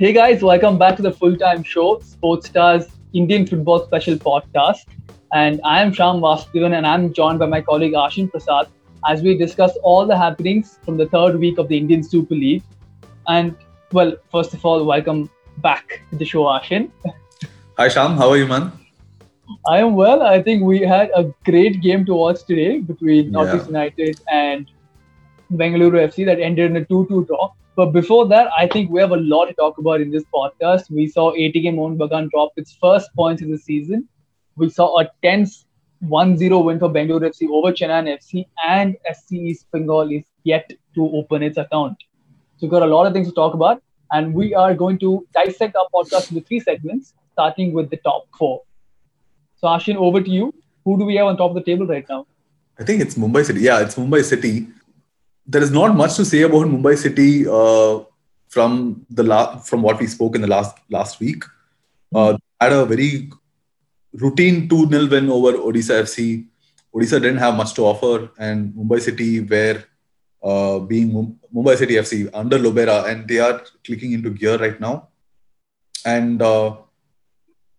Hey guys, welcome back to the full time show, Sportstar's Indian Football Special Podcast. And I am Shyam Vasudevan and I'm joined by my colleague Aashin Prasad as we discuss all the happenings from the third week of the Indian Super League. And well, first of all, welcome back to the show, Aashin. Hi Shyam, how are you, man? I am well. I think we had a great game to watch today between Northeast Yeah. United and Bengaluru FC that ended in a 2 2 draw. But before that, I think we have a lot to talk about in this podcast. We saw ATK Mohun Bagan drop its first points of the season. We saw a tense 1 0 win for Bengaluru FC over Chennaiyin FC, and SC East Bengal is yet to open its account. So, we've got a lot of things to talk about, and we are going to dissect our podcast into three segments, starting with the top four. So, Aashin, over to you. Who do we have on top of the table right now? I think it's Mumbai City. Yeah, it's Mumbai City. There is not much to say about Mumbai City uh, from the la- from what we spoke in the last last week. Uh, had a very routine 2 0 win over Odisha FC. Odisha didn't have much to offer, and Mumbai City were uh, being Mum- Mumbai City FC under Lobera, and they are clicking into gear right now. And uh,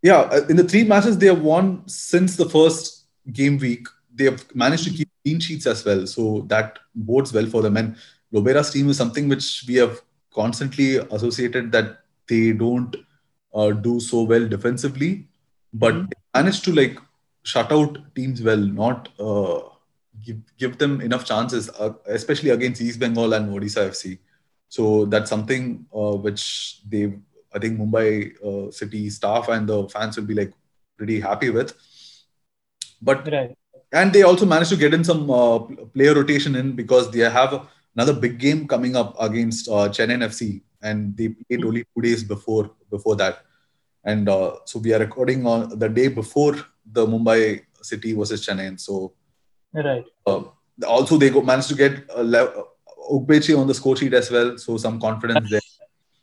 yeah, uh, in the three matches they have won since the first game week, they have managed to keep clean sheets as well. So that bodes well for them. And Lobera's team is something which we have constantly associated that they don't uh, do so well defensively, but Mhm. they managed to like shut out teams well, not uh, give give them enough chances, uh, especially against East Bengal and Odisha FC. So that's something uh, which they, I think, Mumbai uh, City staff and the fans will be like pretty happy with. But Right. And they also managed to get in some uh, player rotation in because they have another big game coming up against uh, Chennaiyin FC, and they played only two days before before that. And uh, so we are recording on the day before the Mumbai City versus Chennai. So Right. uh, also they go, managed to get uh, Le- Ogbeche on the score sheet as well. So some confidence there.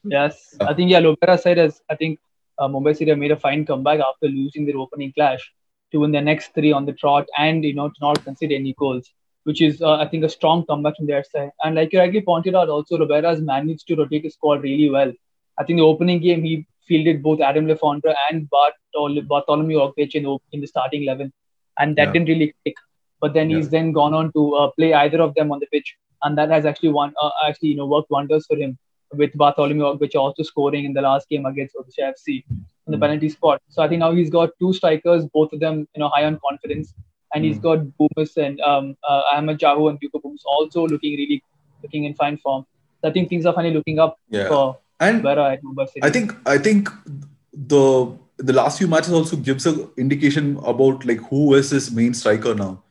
Yes. I think, yeah, Lobera side has, I think uh, Mumbai City have made a fine comeback after losing their opening clash to win their next three on the trot and, you know, to not concede any goals, which is, uh, I think, a strong comeback from their side. And like you rightly pointed out, also, Lobera has managed to rotate his squad really well. I think the opening game, he fielded both Adam Le Fondre and Bartol- Bartholomew Ogbeche in, the- in the starting 11. And that Yeah. didn't really click. But then he's then gone on to uh, play either of them on the pitch. And that has actually won, uh, actually, you know, worked wonders for him with Bartholomew Ogbeche also scoring in the last game against Odisha FC in the Mm. penalty spot. So I think now he's got two strikers, both of them, you know, high on confidence. And he's got Boumous and um, uh, Ahmed Jahouh and Hugo Boumous also looking really, looking in fine form. So I think things are finally looking up Yeah. for And Vera at Mumbai City. I think I think the the last few matches also gives a indication about like who is his main striker now.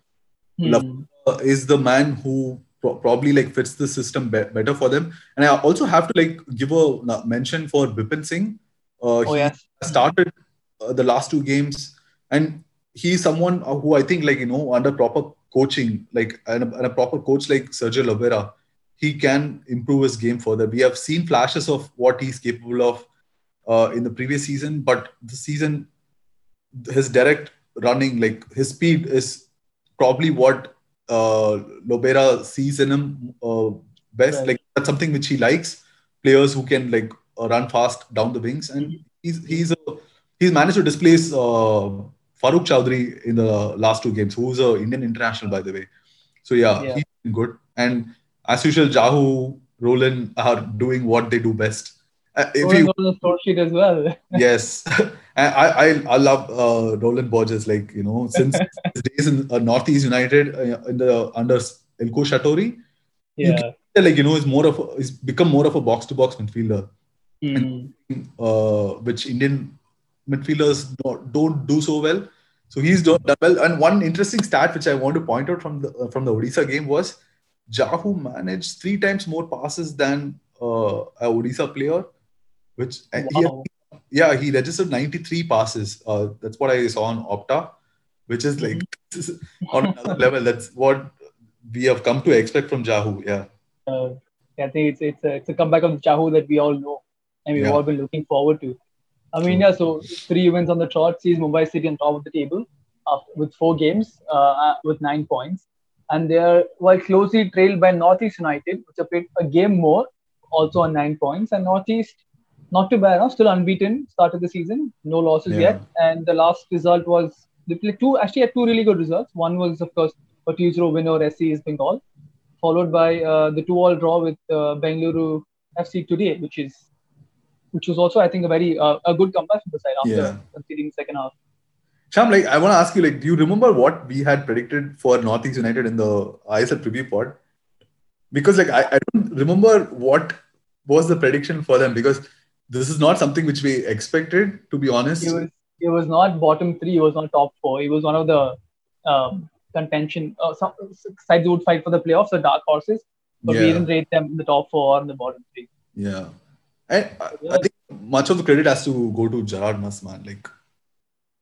Hmm. is the man who probably like fits the system be- better for them. And I also have to like give a mention for Bipin Singh. Uh, Oh he yes. started uh, the last two games, and he's someone uh, who I think like you know under proper coaching, like and a, and a proper coach like Sergio Lobera, he can improve his game further. We have seen flashes of what he's capable of uh, in the previous season, but the season, his direct running, like his speed is probably what uh, Lobera sees in him uh, best. Right. Like that's something which he likes. Players who can like uh, run fast down the wings, and Mm-hmm. he's he's a, he's managed to displace uh, Farukh Choudhary in the last two games, who's a Indian international by the way. So yeah, Yeah. he's been good. And as usual, Jahouh, Rowllin are doing what they do best. Uh, if Going you on the score sheet as well. yes I, I I love uh, Rowllin Borges like you know since his days in uh, Northeast United uh, in the under Eelco Schattorie yeah. like you know is more of a, is become more of a box to box midfielder Hmm. uh, which Indian midfielders don't, don't do so well so he's done done well and one interesting stat which I want to point out from the uh, from the Odisha game was Jahouh managed three times more passes than uh, a Odisha player which he Wow. yeah, he registered 93 passes. Uh, that's what I saw on Opta, which is like on another level. That's what we have come to expect from Jahouh. Yeah. Uh, I think it's it's a, it's a comeback of Jahouh that we all know and we've Yeah. all been looking forward to. I mean, yeah, so three wins on the trot sees Mumbai City on top of the table uh, with four games uh, uh, with nine points. And they are while closely trailed by Northeast United, which have played a game more, also on nine points. And Northeast not too bad. Still unbeaten. start of the season, no losses Yeah. yet. And the last result was they played two. Actually, had two really good results. One was, of course, a 2-0 win over SC East Bengal, followed by uh, the two-all draw with uh, Bengaluru FC today, which is which was also, I think, a very uh, a good comeback from the side after Yeah. conceding second half. Shyam, like I want to ask you, like, do you remember what we had predicted for Northeast United in the ISL preview pod? Because like I, I don't remember what was the prediction for them because this is not something which we expected, to be honest. It was it was not bottom three. It was not top four. It was one of the um, contention. Uh, some sides would fight for the playoffs, the dark horses. But we didn't rate them in the top four or in the bottom three. Yeah. And I, I think much of the credit has to go to Gerard Masman. Like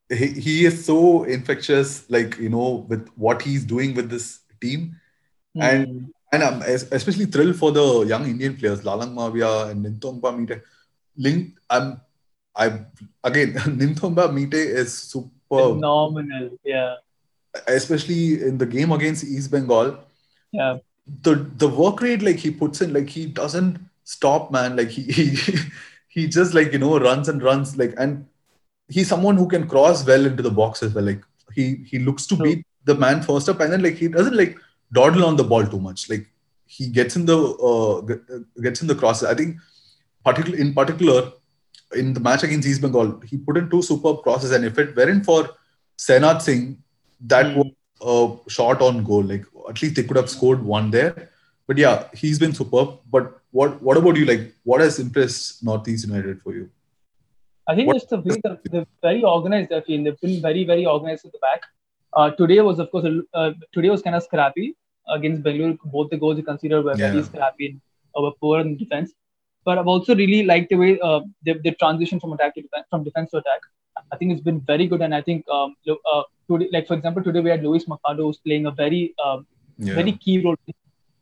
he, he is so infectious, like you know, with what he's doing with this team. And- Hmm. And I'm especially thrilled for the young Indian players, Lalengmawia and Ninthoinganba Meetei. Link, I'm, I again, Ninthoinganba Meetei is super, phenomenal. Yeah, especially in the game against East Bengal. yeah. The the work rate like he puts in, like he doesn't stop, man. Like he he, he just like you know runs and runs like and he's someone who can cross well into the box as well. Like he he looks to True. beat the man first up and then like he doesn't like dawdle on the ball too much. Like he gets in the uh, gets in the crosses. I think particular in particular in the match against East Bengal, he put in two superb crosses, and if it weren't for Senat Singh, that Hmm. was a shot on goal. Like at least they could have scored one there. But yeah, he's been superb. But what what about you? Like what has impressed Northeast United for you? I think What- it's the way that they're very organized. I feel they've been very, very organized at the back. Uh, today was, of course, a, uh, today was kind of scrappy against Bengaluru. Both the goals you consider were very scrappy and uh, were poor in defense. But I've also really liked the way uh, they, they transition from attack to defense, from defense to attack. I think it's been very good, and I think um, uh, today, like for example, today we had Luis Machado who's playing a very um, Yeah. very key role.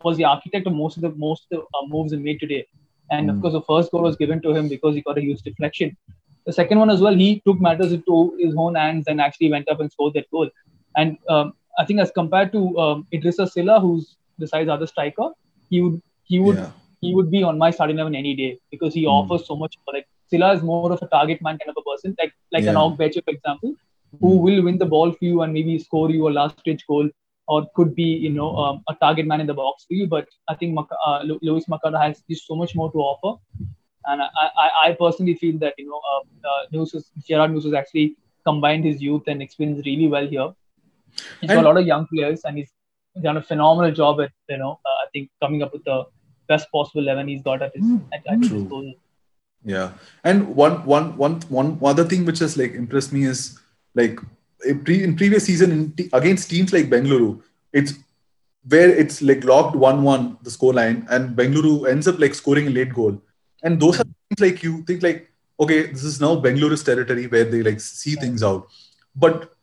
Was the architect of most of the most of the uh, moves he made today, and of Mm. course the first goal was given to him because he got a huge deflection. The second one as well, he took matters into his own hands and actually went up and scored that goal. And um, I think as compared to um, Idrissa Sylla, who's the size other striker, he would he would yeah. He would be on my starting eleven any day because he Mm. offers so much. Like Sylla is more of a target man kind of a person, like like an Yeah. Ogbeche, for example, who Mm. will win the ball for you and maybe score you a last stage goal, or could be you know um, a target man in the box for you. But I think Mac- uh, Lu- Luis Machado has just so much more to offer, and I, I, I personally feel that you know uh, uh, Nusus, Gerard Nusus actually combined his youth and experience really well here. He's got And- a lot of young players, and he's done a phenomenal job at you know uh, I think coming up with the best possible eleven he's got at his at, at his True. disposal. Yeah, and one one one one other thing which has like impressed me is like in, pre- in previous season in te- against teams like Bengaluru, it's where it's like locked one one the score line, and Bengaluru ends up like scoring a late goal, and those are things like you think like okay, this is now Bengaluru's territory where they like see things out, but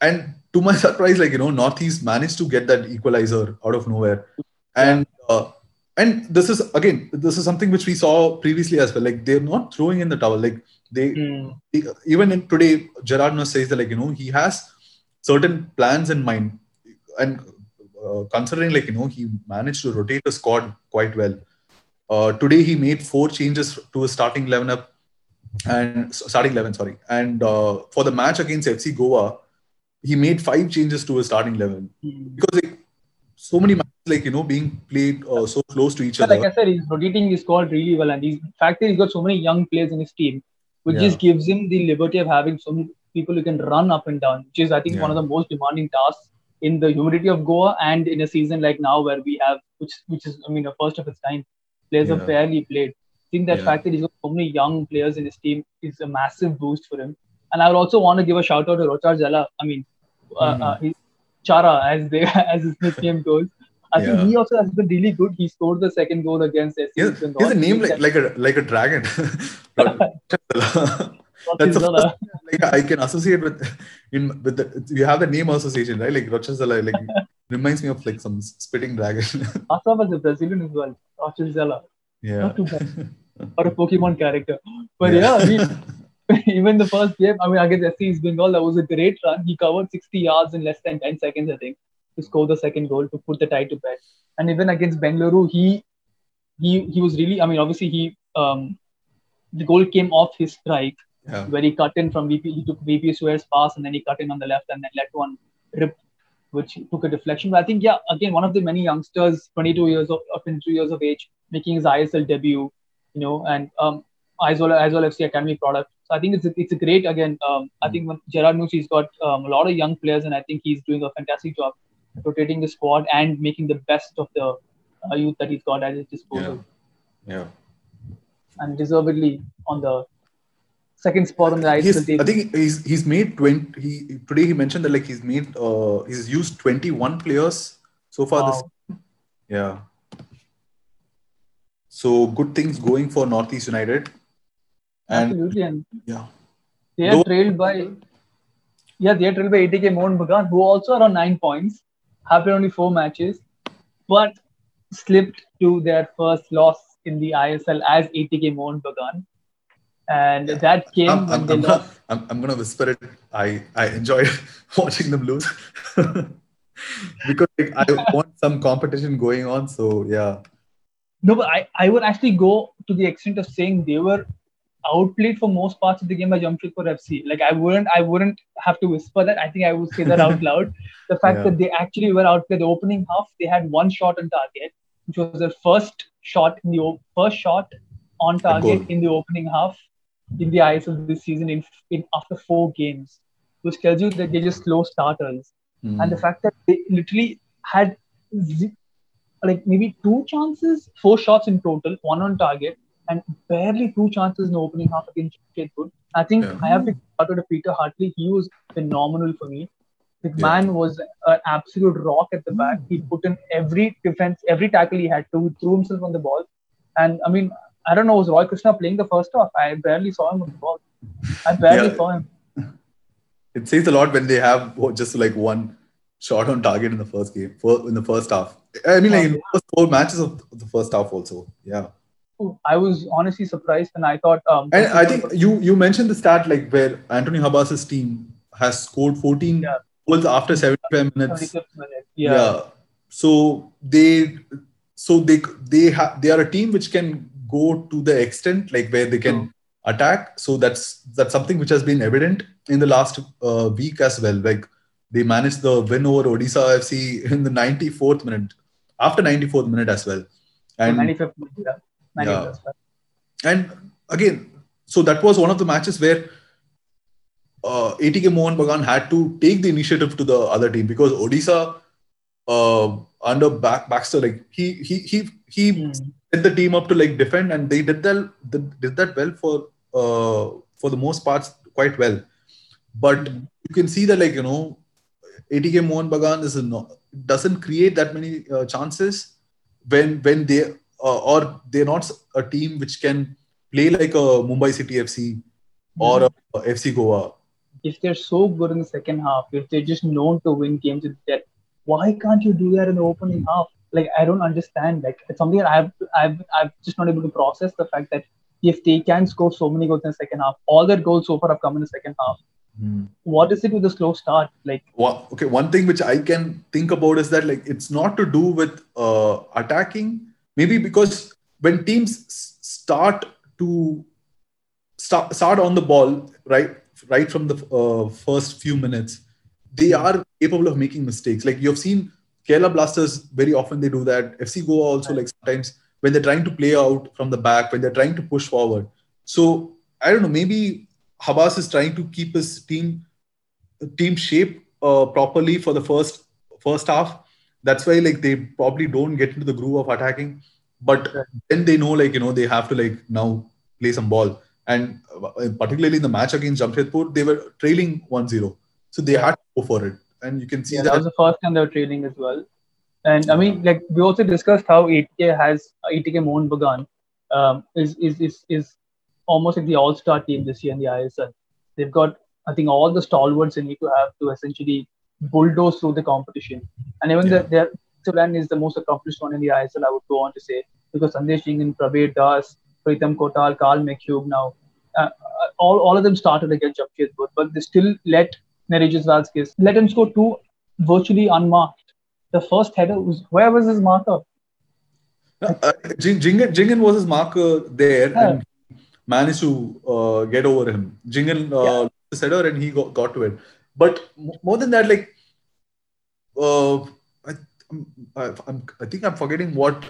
and to my surprise, like you know, Northeast managed to get that equalizer out of nowhere, and. Uh, and this is again this is something which we saw previously as well. Like they're not throwing in the towel. Like they Mm. even in today gerard Nus says that like you know he has certain plans in mind. And uh, considering like you know he managed to rotate the squad quite well. Uh, today he made four changes to his starting 11 up and starting 11 sorry. And uh, for the match against fc goa he made five changes to his starting 11 Mm. because like, so many matches like you know being played uh, so close to each But other like I said, he's rotating his squad really well, and he's in fact he's got so many young players in his team, which Yeah. just gives him the liberty of having so many people who can run up and down, which is I think one of the most demanding tasks in the humidity of Goa and in a season like now where we have, which which is I mean a first of its kind, players Yeah. barely played. I think that Yeah. fact that he's got so many young players in his team is a massive boost for him. And I would also want to give a shout out to Rochar Jala. I mean, uh, Mhm. uh, he's Chara as they as his nickname goes. I think he also has been really good. He scored the second goal against SC He has, he has a name like like a like a dragon. That's Rochharzela. like I can associate with in with the you have the name association right like Rochharzela like reminds me of like some spitting dragon. Asaf was a Brazilian as well. Rochharzela. yeah. Not too bad. Or a Pokemon character. But Yeah. yeah, he, even the first game, I mean, against SC East Bengal, that was a great run. He covered 60 yards in less than 10 seconds, I think, to score the second goal to put the tie to bed. And even against Bengaluru, he he he was really, I mean, obviously he um the goal came off his strike, Yeah. where he cut in from VP. He took VP Suarez pass and then he cut in on the left and then let one rip, which took a deflection. But I think, yeah, again, one of the many youngsters, 22 years of, or 22 years of age, making his ISL debut, you know, and um, Aizawl, Aizawl FC Academy product. So I think it's a, it's a great, again, um, I think when Gerard Nucci's got um, a lot of young players and I think he's doing a fantastic job rotating the squad and making the best of the uh, youth that he's got at his disposal Yeah. and deservedly on the second spot on the ISL table. I think he's he's made 20 he today he mentioned that like he's made uh he's used 21 players so far this Wow. yeah so good things going for northeast united and Absolutely, and yeah. they are trailed by yeah, they are trailed by ATK Mohun Bagan, who also are on nine points, have played only four matches, but slipped to their first loss in the ISL as ATK Mohun Bagan. And that came I'm, when I'm, they I'm, lost. gonna, I'm, I'm gonna whisper it. I i enjoyed watching them lose. Because like, i want some competition going on so yeah. No, but I, I would actually go to the extent of saying they were outplayed for most parts of the game by Jamshedpur FC. Like I wouldn't I wouldn't have to whisper that. I think I would say that out loud. The fact Yeah. that they actually were outplayed the opening half, they had one shot on target, which was their first shot in the first shot on target in the opening half in the ISL this season in, in after four games, which tells you that they're just slow starters Hmm. and the fact that they literally had ze- like maybe two chances, four shots in total, one on target, and barely two chances in the opening half against Jamshedpur. I think Yeah. I have to out to Peter Hartley. He was phenomenal for me. The Yeah. man was an absolute rock at the back. He put in every defense, every tackle he had to, threw himself on the ball. And I mean, I don't know, was Roy Krishna playing the first half? I barely saw him on the ball. I barely Yeah. saw him. it says a lot when they have just like one shot on target in the first game in the first half i mean like in the first four matches of the first half also yeah I was honestly surprised, and I thought. Um, And I think you you mentioned the stat like where Anthony Habas's team has scored 14 Yeah. goals after 75 minutes. 75th minute. Yeah. So they so they they have they are a team which can go to the extent like where they can attack. So that's that's something which has been evident in the last uh, week as well. Like they managed the win over Odisha FC in the 94th minute after 94th minute as well. And 95th minute. Yeah. 95th, Yeah. and again, so that was one of the matches where uh, ATK Mohun Bagan had to take the initiative to the other team because Odisha uh, under back Baxter, like he he he he Hmm. set the team up to like defend, and they did that did that well for uh, for the most parts quite well. But Hmm. you can see that like you know, ATK Mohun Bagan is a no, doesn't create that many uh, chances when when they uh, or they're not a team which can play like a Mumbai City FC or a, FC Goa. If they're so good in the second half, if they're just known to win games with that, why can't you do that in the opening half? Like I don't understand. Like it's something that I've I've I've just not able to process the fact that if they can score so many goals in the second half, all their goals so far have come in the second half. What is it with the slow start? Like One, okay, one thing which I can think about is that like it's not to do with uh, attacking. Maybe because when teams start to start start on the ball right right from the uh, first few minutes, they are capable of making mistakes. Like you've seen Kerala Blasters very often they do that. FC Goa also like sometimes when they're trying to play out from the back, when they're trying to push forward. So I don't know. Maybe Habas is trying to keep his team team shape uh, properly for the first first half. That's why like they probably don't get into the groove of attacking. But then they know like you know they have to like now play some ball. And uh, particularly in the match against Jamshedpur, they were trailing 1-0. So they had to go for it. And you can see yeah, that that. was the first time they were trailing as well. And I mean, like we also discussed how ATK has ATK Mohun Bagan um, is, is is is almost like the all-star team this year in the ISL. They've got I think all the stalwarts they need to have to essentially bulldoze through the competition. And even Yeah. the, their Switzerland is the most accomplished one in the ISL. I would go on to say because Sandesh Jhingan, Prabir Das, Pritam Kotal, Carl McHugh now, uh, uh, all all of them started against Jamshedpur, but they still let Nerijus Valskis let him score two virtually unmarked. The first header was where was his marker? Uh, Jing- Jhingan, Jhingan was his marker there. Yeah. And managed to uh, get over him. Jhingan uh, the setter and he got, got to it. But more than that, like uh, I, I, I'm, I think I'm forgetting what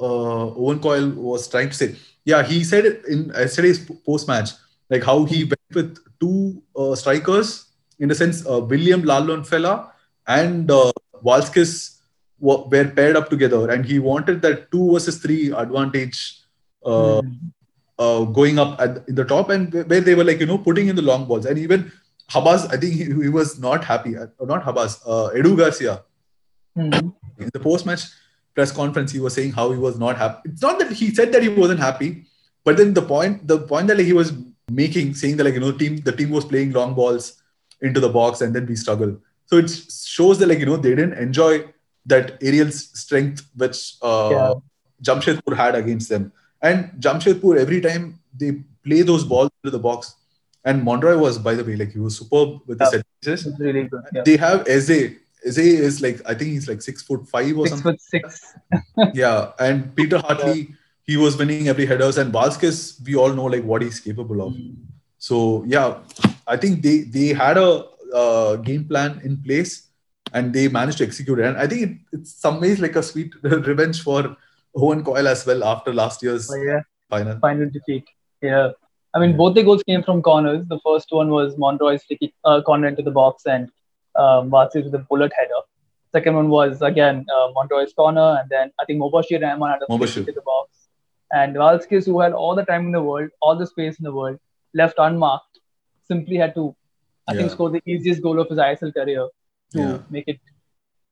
uh, Owen Coyle was trying to say. Yeah, he said in yesterday's post match, like how he went with two uh, strikers in the sense uh, William Lalnunfela and uh, Valskis were, were paired up together, and he wanted that two versus three advantage uh, going up at, in the top, and where they were like you know putting in the long balls, and even Habas, I think he, he was not happy, uh, not Habas, uh, Edu Garcia Hmm. in the post-match press conference, he was saying how he was not happy. It's not that he said that he wasn't happy, but then the point, the point that like, he was making, saying that like you know, team, the team was playing long balls into the box, and then we struggle. So it shows that like you know they didn't enjoy that aerial strength which uh, Yeah. Jamshedpur had against them. And Jamshedpur every time they play those balls into the box. And Monroy was, by the way, like he was superb with the Yeah. set pieces. Really good. Yeah. They have Eze. Eze is like I think he's like six foot five or Six something. foot six. Yeah, and Peter Hartley, he was winning every headers, and Valskis, we all know like what he's capable of. So yeah, I think they they had a uh, game plan in place, and they managed to execute it. And I think it, it's some ways like a sweet revenge for Owen Coyle as well after last year's So, yeah. final. final defeat. Yeah. I mean, Yeah. both the goals came from corners. The first one was Monroy's kick, uh, corner into the box and um, Vasil with a bullet header. Second one was again uh, Monroy's corner, and then I think Mobashir Rahman had a Mobashir. kick the box. And Valskis, who had all the time in the world, all the space in the world, left unmarked, simply had to, I think, score the easiest goal of his ISL career to Yeah. make it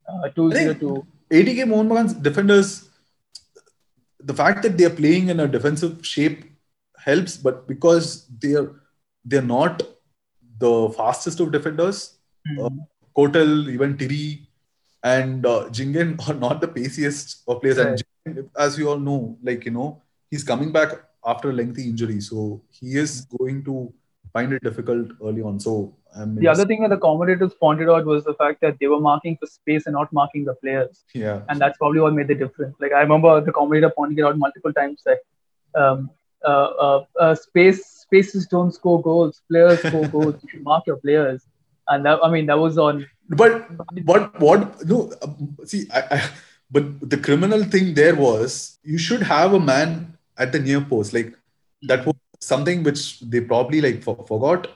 uh, 2 0 think- 2. ATK Bagan's defenders, the fact that they're playing in a defensive shape helps, but because they're they're not the fastest of defenders, Uh, Kotal, even Tiri, and uh, Jhingan are not the paciest of players. And Jhingan, as we all know, like you know, he's coming back after a lengthy injury, so he is going to find it difficult early on. So I mean, The other thing that the commentators pointed out was the fact that they were marking for space and not marking the players. yeah, and that's probably what made the difference. Like I remember the commentator pointing it out multiple times that um, Uh, uh, uh, space spaces don't score goals, players score goals. You should mark your players, and that, I mean that was on. But what what no um, see I, I but the criminal thing there was you should have a man at the near post like that was something which they probably like for, forgot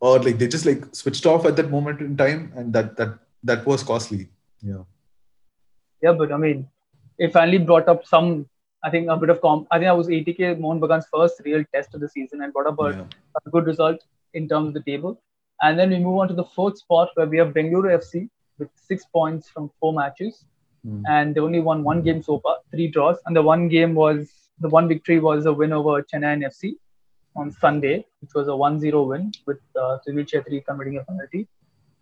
or like they just like switched off at that moment in time and that that that was costly yeah Yeah, but I mean, it finally brought up some. I think a bit of com. I think that was ATK Mohun Bagan's first real test of the season and got up a, yeah a good result in terms of the table. And then we move on to the fourth spot where we have Bengaluru FC with six points from four matches. Hmm. and they only won one game so far, three draws, and the one game was the one victory was a win over Chennaiyin FC on Sunday, which was a 1-0 win with uh, Sunil Chhetri converting a penalty,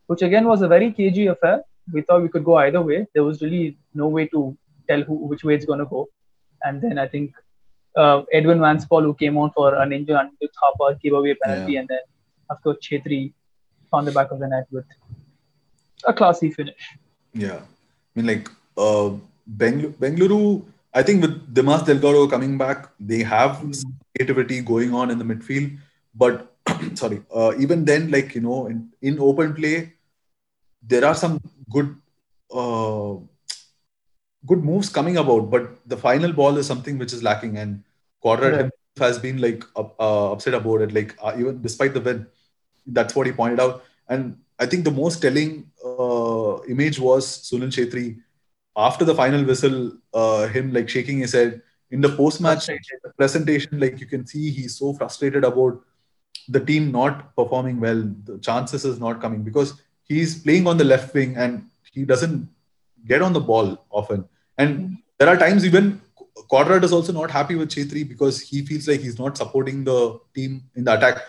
which again was a very cagey affair. We thought we could go either way. There was really no way to tell who which way it's going to go. And then I think uh, Edwin Vanspaul, who came on for an injured Anirudh Thapa, gave away a penalty, Yeah. and then of course Chhetri found the back of the net with a classy finish. Yeah, I mean, like uh, Bengaluru. I think with Dimas Delgado coming back, they have some creativity going on in the midfield. But sorry, uh, even then, like you know, in, in open play, there are some good uh, good moves coming about. But the final ball is something which is lacking, and Cuadrat himself has been like uh, upset about it. Like uh, even despite the win, that's what he pointed out. And I think the most telling uh, image was Sunil Chhetri after the final whistle, uh, him like shaking his head in the post-match presentation. Like you can see, he's so frustrated about the team not performing well. The chances is not coming because he's playing on the left wing and he doesn't get on the ball often. And there are times even Cuadrat is also not happy with Chhetri because he feels like he's not supporting the team in the attack.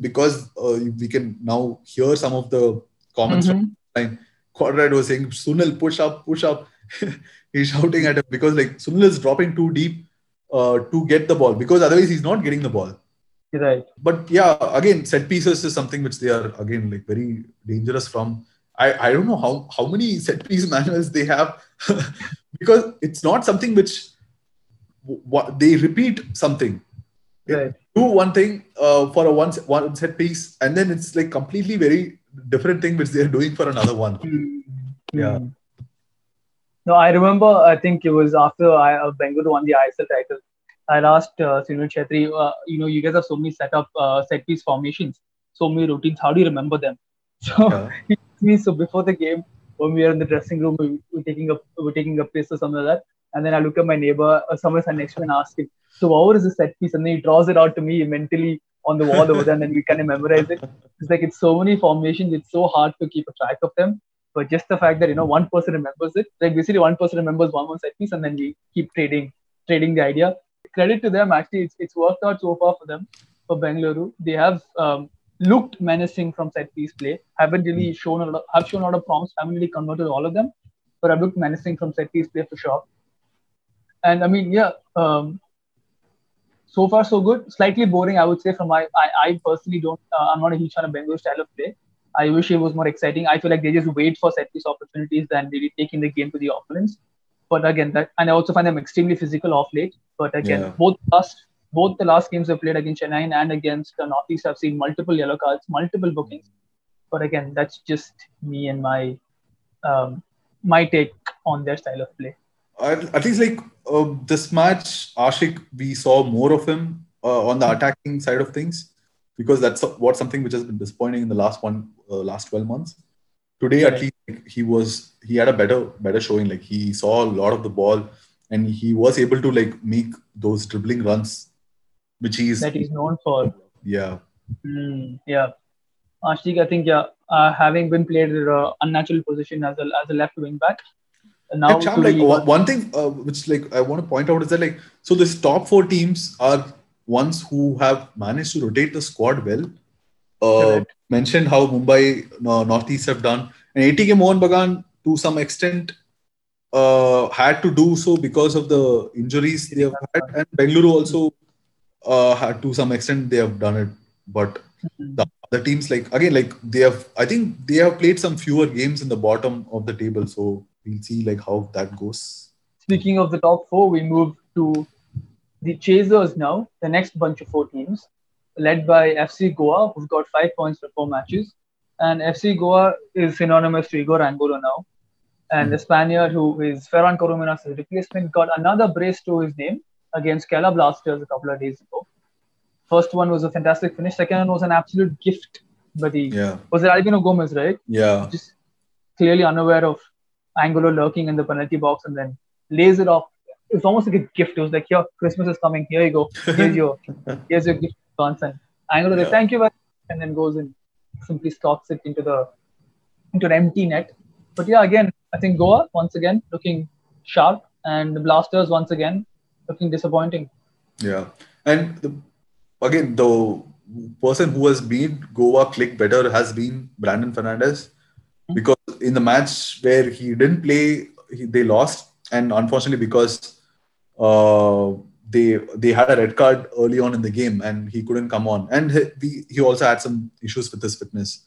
Because uh, we can now hear some of the comments Mhm. line. Cuadrat was saying, Sunil, push up, push up. he's shouting at him because like Sunil is dropping too deep uh, to get the ball because otherwise he's not getting the ball. Right. But yeah, again, set pieces is something which they are again like very dangerous from. I, I don't know how, how many set piece manuals they have because it's not something which what they repeat something. Right. do one thing uh, for a one one set piece, and then it's like completely very different thing which they're doing for another one. Yeah. Hmm. No, I remember. I think it was after I, uh, Bengaluru won the ISL title. I asked uh, Sunil Chhetri, uh, you know, you guys have so many set up uh, set piece formations, so many routines. How do you remember them? So Yeah. he me, so before the game, when we were in the dressing room, we were taking a we were taking a piss or something like that. And then I look at my neighbor, uh, someone next to me and ask him, so what is the set piece? And then he draws it out to me mentally on the wall over there, and then we kind of memorize it. It's like it's so many formations, it's so hard to keep a track of them. But just the fact that you know one person remembers it, like basically one person remembers one one set piece, and then we keep trading trading the idea. Credit to them, actually, it's, it's worked out so far for them for Bengaluru. They have um, looked menacing from set piece play. Haven't really shown a lot, have shown a lot of promise. Haven't really converted all of them, but have looked menacing from set piece play for sure. And I mean, yeah, um, so far so good. Slightly boring, I would say. From my, I, I personally don't. Uh, I'm not a huge fan of Bengaluru style of play. I wish it was more exciting. I feel like they just wait for set piece opportunities than really taking the game to the opponents. But again, that and I also find them extremely physical off late. But again, Yeah. both last both the last games they played against Chennai and against the Northeast, I've seen multiple yellow cards, multiple bookings. But again, that's just me and my um, my take on their style of play. at, at least like uh, this match, Ashique, we saw more of him uh, on the attacking side of things because that's what something which has been disappointing in the last one uh, last 12 months. Today, at least, like, he was he had a better better showing. Like he saw a lot of the ball and he was able to like make those dribbling runs, which he's That he's known for. yeah Mm, yeah. Ashique, I think, yeah, uh, having been played in an unnatural position as a, as a left wing back, now Shyam, like one, one thing uh, which like I want to point out is that like so this top four teams are ones who have managed to rotate the squad well. Uh, mentioned how Mumbai uh, Northeast have done, and ATK Mohun Bagan to some extent uh, had to do so because of the injuries they have had, and Bengaluru also uh, to some extent they have done it, but Mhm. the other teams like again like they have I think they have played some fewer games in the bottom of the table, so we'll see like how that goes. Speaking of the top four, we move to the Chasers now, the next bunch of four teams, led by FC Goa, who've got five points for four matches. And FC Goa is synonymous to Igor Angulo now. And the Spaniard, who is Ferran Corominas' replacement, got another brace to his name against Kerala Blasters a couple of days ago. First one was a fantastic finish. Second one was an absolute gift. But he Yeah, was it Albino Gomes, right? yeah, just clearly unaware of Angulo lurking in the penalty box and then lays it off. It's almost like a gift. It was like, here, Christmas is coming. Here you go. Here's your, here's your gift, Johnson. Angulo, like, thank you, very much," and then goes and simply slots it into the into an empty net. But yeah, again, I think Goa once again looking sharp, and the Blasters once again looking disappointing. yeah. And the, again, the person who has made Goa click better has been Brandon Fernandes because in the match where he didn't play, he, they lost, and unfortunately because uh, they they had a red card early on in the game and he couldn't come on, and he, he also had some issues with his fitness.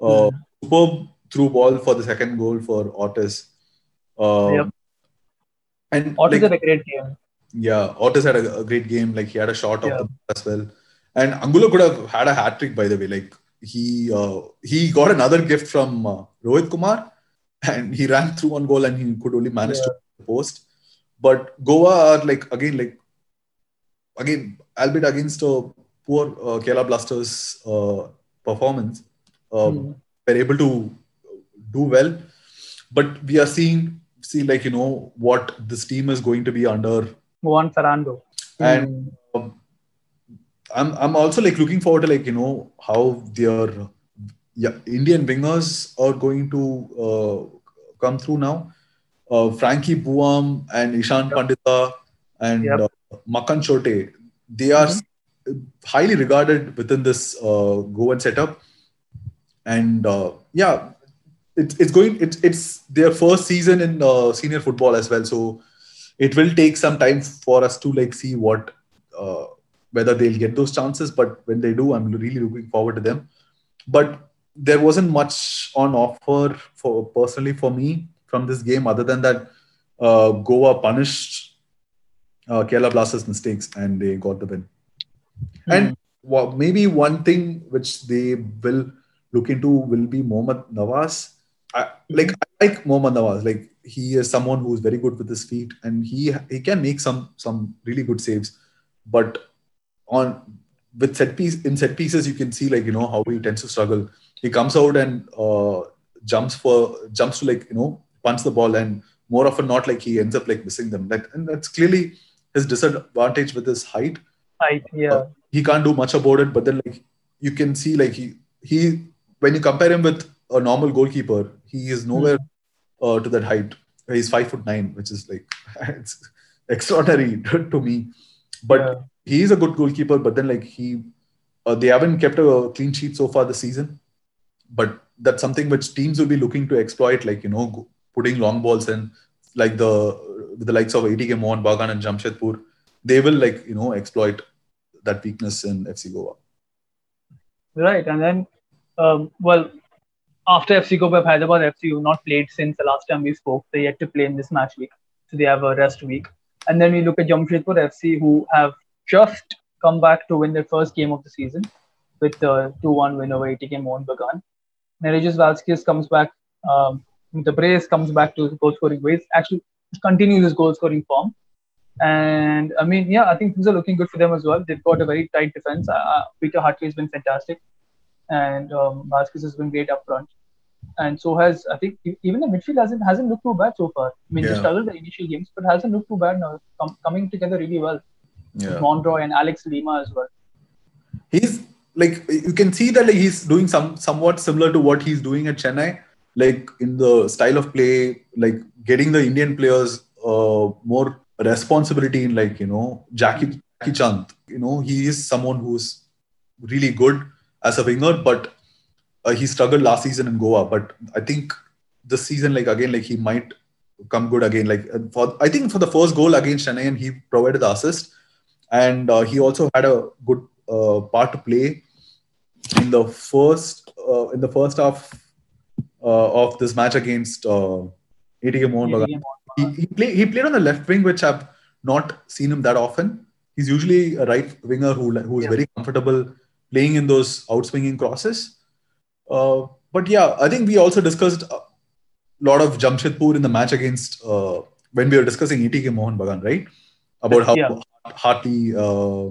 Uh, Superb through ball for the second goal for Ortiz. Uh, Yep. And Ortiz like, had a great game. Yeah, Ortiz had a, a great game. Like he had a shot Yeah. ball as well, and Angulo could have had a hat trick by the way. Like he uh, he got another gift from uh, Rohit Kumar, and he ran through one goal and he could only manage to post. But Goa are like again like again albeit against a poor uh, Kerala Blasters uh, performance, uh, Hmm. were able to do well. But we are seeing see like you know what this team is going to be under Juan Ferrando. and um, I'm I'm also like looking forward to like you know how their yeah Indian wingers are going to uh, come through now. Uh, Frankie Buam and Ishan Pandita and Yep. uh, Makan Chothe, they are highly regarded within this uh, Goan setup. And uh, yeah, it's it's going it's it's their first season in uh, senior football as well. So it will take some time for us to like see what uh, whether they'll get those chances. But when they do, I'm really looking forward to them. But there wasn't much on offer for personally for me from this game other than that uh, Goa punished uh, Kerala Blasters' mistakes and they got the win. And wha- maybe one thing which they will look into will be Mohammad Nawaz. I, like I like Mohammad Nawaz. Like he is someone who is very good with his feet, and he he can make some some really good saves. But on with set piece in set pieces, you can see like you know how he tends to struggle. He comes out and uh, jumps for jumps to like you know punch the ball, and more often not like he ends up like missing them. That and that's clearly his disadvantage with his height. Height, yeah. He can't do much about it, but then like you can see like he he when you compare him with a normal goalkeeper, he is nowhere uh, to that height. He's five foot nine, which is like it's extraordinary to me. But Yeah. he is a good goalkeeper. But then like he, uh, they haven't kept a clean sheet so far this season. But that's something which teams will be looking to exploit, like you know, putting long balls in, like the with the likes of ATK Mohun Bagan and Jamshedpur, they will like you know exploit that weakness in FC Goa. Right, and then, um, well, after FC Goa, Hyderabad FC, who have not played since the last time we spoke. They yet to play in this match week, so they have a rest week. And then we look at Jamshedpur FC, who have just come back to win their first game of the season with the 2-1 win over ATK Mohun Bagan. Nerijus Valskis comes back. Um, the brace comes back to goal scoring ways. Actually, continues his goal scoring form. And I mean, yeah, I think things are looking good for them as well. They've got a very tight defense. Uh, Peter Hartley has been fantastic, and um, Valskis has been great up front. And so has I think even the midfield hasn't hasn't looked too bad so far. I mean, Yeah. just struggled the initial games, but hasn't looked too bad now. Com- coming together really well. Yeah. Monroy and Alex Lima as well. he's like you can see that like he's doing some somewhat similar to what he's doing at Chennai, like in the style of play, like getting the Indian players uh, more responsibility in like you know Jackie Jackichand. You know he is someone who's really good as a winger, but uh, he struggled last season in Goa. But I think this season, like again, like he might come good again. Like for I think for the first goal against Chennai, and he provided the assist, and uh, he also had a good uh, part to play in the first uh, in the first half uh, of this match against uh, ATK Mohun Bagan. He, he, play, he played on the left wing, which I've not seen him that often. He's usually a right winger who who is Yeah. very comfortable playing in those outswinging crosses. Uh, but yeah, I think we also discussed a lot of Jamshedpur in the match against uh, when we were discussing ATK Mohun Bagan, right? About how Yeah. Hartley, uh,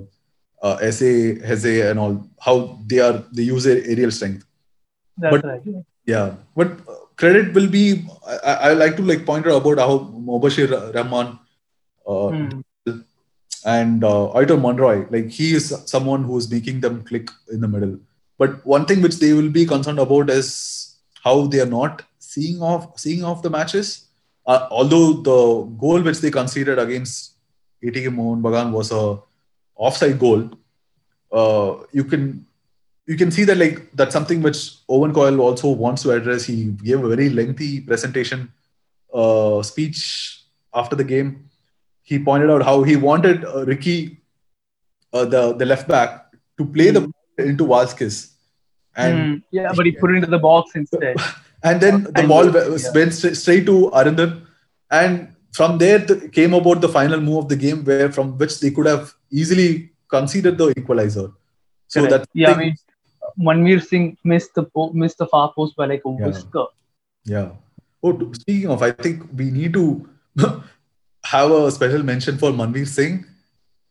uh, SA, Heze, and all how they are they use their aerial strength. That's But- right. Yeah, but uh, credit will be. I, I like to like point out about how Mobashir Rahman uh, Hmm. And uh, Aitor Monroy, like he is someone who is making them click in the middle. But one thing which they will be concerned about is how they are not seeing off seeing off the matches. Uh, although the goal which they conceded against ATK Mohun Bagan was a offside goal, uh, you can you can see that like that's something which Owen Coyle also wants to address. He gave a very lengthy presentation uh, speech after the game. He pointed out how he wanted uh, Ricky, uh, the the left back, to play the ball into Valskis, and Hmm. yeah, but he put it into the box instead. and then the And- ball yeah. went straight, straight to Arindam, and from there th- came about the final move of the game, where from which they could have easily conceded the equalizer. So Correct. that's yeah, I thing- mean, Manveer Singh missed the po- missed the far post by like a Yeah. whisker. Yeah. Oh, speaking of, I think we need to have a special mention for Manveer Singh.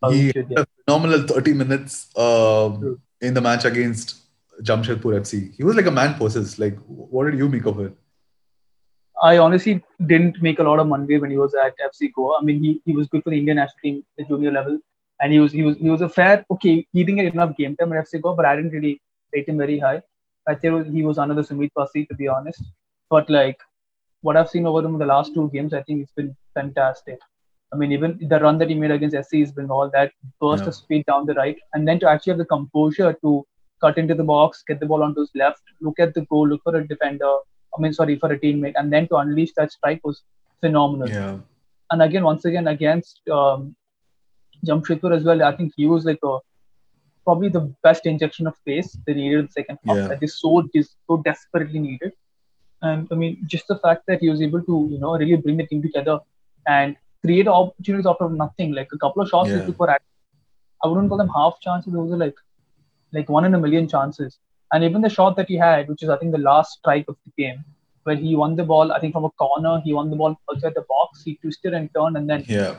Oh, he should, had a phenomenal 30 minutes um, in the match against Jamshedpur FC. He was like a man possessed. Like, what did you make of it? I honestly didn't make a lot of Manveer when he was at FC Goa. I mean, he, he was good for the Indian national team at junior level, and he was he was he was a fair okay. He didn't get enough game time at FC Goa, but I didn't really rate him very high. I think he was another Sumit Passi to be honest. But like what I've seen over him in the last two games, I think it's been fantastic. I mean, even the run that he made against SC has been all that burst Yeah. of speed down the right, and then to actually have the composure to cut into the box, get the ball onto his left, look at the goal, look for a defender. I mean, sorry, for a teammate, and then to unleash that strike was phenomenal. Yeah. And again, once again, against um, Jamshedpur as well, I think he was like a probably the best injection of pace they needed in the second half. Yeah. That is so so desperately needed. And I mean, just the fact that he was able to, you know, really bring the team together and create opportunities out of nothing, like a couple of shots he Yeah. took act- I wouldn't call them half chances. Those are like like one in a million chances. And even the shot that he had, which is I think the last strike of the game, where he won the ball, I think from a corner, he won the ball outside the box, he twisted and turned, and then Yeah.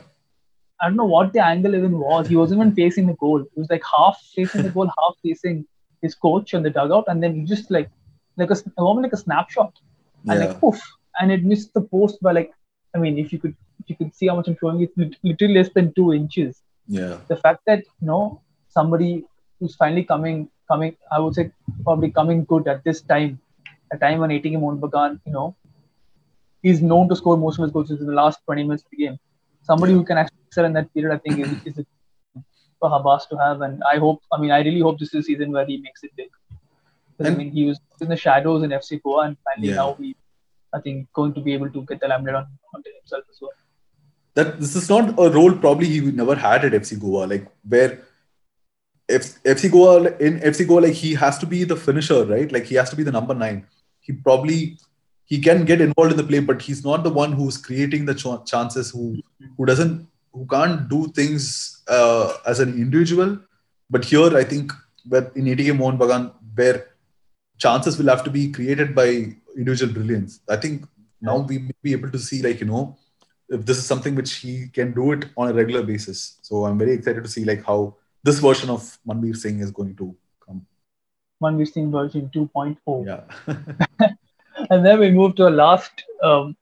I don't know what the angle even was. He wasn't even facing the goal. He was like half facing the goal, half facing his coach on the dugout, and then he just like like a almost like a snapshot, and Yeah. like poof, and it missed the post by like I mean, if you could you can see how much I'm showing, it's lit- literally less than two inches. Yeah. The fact that you know somebody who's finally coming coming, I would say probably coming good at this time, a time when ATK Bagan, you know, he's known to score most of his goals in the last 20 minutes of the game. Somebody Yeah. who can actually excel in that period, I think, is, is for Habas to have. And I hope, I mean, I really hope this is a season where he makes it big. 'Cause, I And- mean, he was in the shadows in FC Goa, and finally Yeah. now he, I think, going to be able to get the limelight on, onto himself as well. That this is not a role probably he never had at FC Goa, like where if FC Goa in FC Goa, like he has to be the finisher, right? Like he has to be the number nine. He probably he can get involved in the play, but he's not the one who's creating the ch- chances. Who who doesn't who can't do things uh, as an individual. But here, I think, where in ATK Mohun Bagan, where chances will have to be created by individual brilliance. I think now we may be able to see, like you know, if this is something which he can do it on a regular basis. So I'm very excited to see like how this version of Manveer Singh is going to come. Manveer Singh version 2.0. Yeah. And then we move to our last um,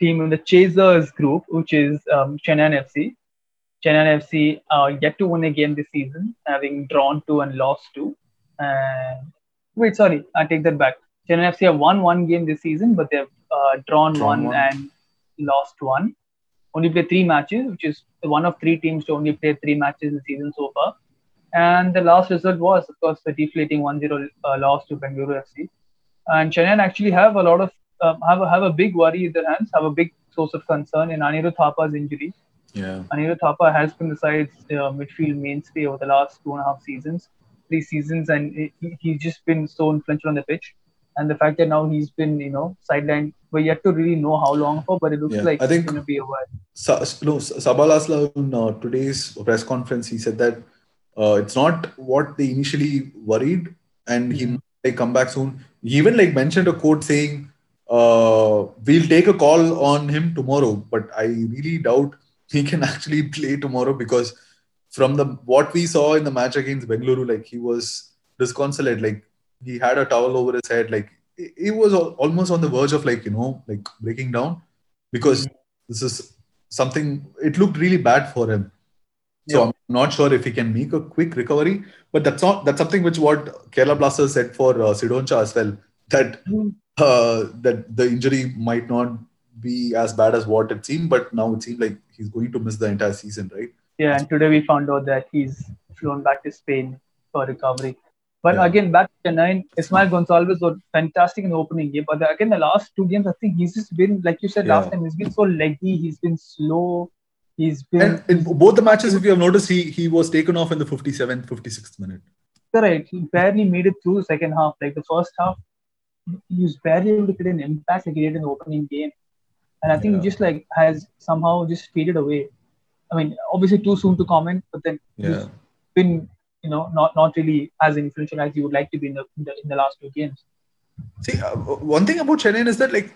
team in the Chasers group, which is um, Chennai FC. Chennai FC uh, yet to win a game this season, having drawn two and lost two. And wait, sorry, I take that back. Chennai FC have won one game this season, but they've uh, drawn, Drawn one, one. and lost one. Only played three matches, which is one of three teams to only play three matches this season so far. And the last result was, of course, the deflating 1-0 uh, loss to Bengaluru FC and Chennai actually have a lot of um, have a, have a big worry in their hands, have a big source of concern in Anirudh Thapa's injury. yeah. Anirudh Thapa has been the side's uh, midfield mainstay over the last two and a half seasons, three seasons, and he, he's just been so influential on the pitch. And the fact that now he's been, you know, sidelined, we're yet to really know how long for, but it looks Yeah, like I think- it's going to be a while. Sa- no, Csaba Laszlo in uh, today's press conference, he said that uh, it's not what they initially worried, and he Mhm. might come back soon. He even like mentioned a quote saying, uh, "We'll take a call on him tomorrow," but I really doubt he can actually play tomorrow because from the what we saw in the match against Bengaluru, like he was disconsolate, like he had a towel over his head, like he was almost on the verge of like you know like breaking down because this is something it looked really bad for him so Yeah. i'm not sure if he can make a quick recovery but that's not that's something which what kerala blasters said for uh, Cidoncha as well that Mhm. uh, that the injury might not be as bad as what it seemed but now it seemed like he's going to miss the entire season right Yeah, and today we found out that he's flown back to Spain for recovery. But Yeah. again, back to Chennai, Esmaël Gonçalves was fantastic in the opening game. But again, the last two games, I think he's just been, like you said last time, he's been so leggy. He's been slow. He's been and in both the matches if you have noticed he he was taken off in the 57th 56th minute correct. He barely made it through the second half. Like the first half, he was barely able to get an impact like he did in the opening game. And I think Yeah. he just like has somehow just faded away. I mean, obviously too soon to comment, but then yeah he's been you know not not really as influential as you would like to be in the in the, in the last two games. See, uh, one thing about Chennai is that like